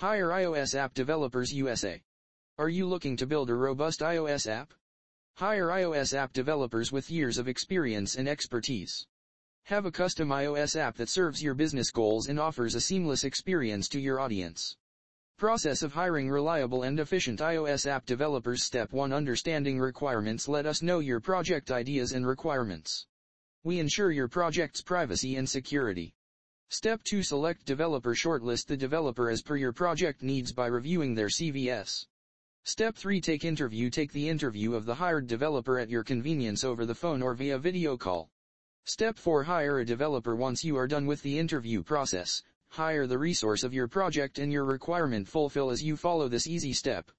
Hire iOS App Developers USA. Are you looking to build a robust iOS app? Hire iOS app developers with years of experience and expertise. Have a custom iOS app that serves your business goals and offers a seamless experience to your audience. Process of hiring reliable and efficient iOS app developers Step 1 Understanding requirements Let us know your project ideas and requirements. We ensure your project's privacy and security. Step 2 Select developer Shortlist the developer as per your project needs by reviewing their CVS. Step 3 Take interview Take the interview of the hired developer at your convenience over the phone or via video call. Step 4 Hire a developer Once you are done with the interview process, hire the resource of your project and your requirement fulfill as you follow this easy step.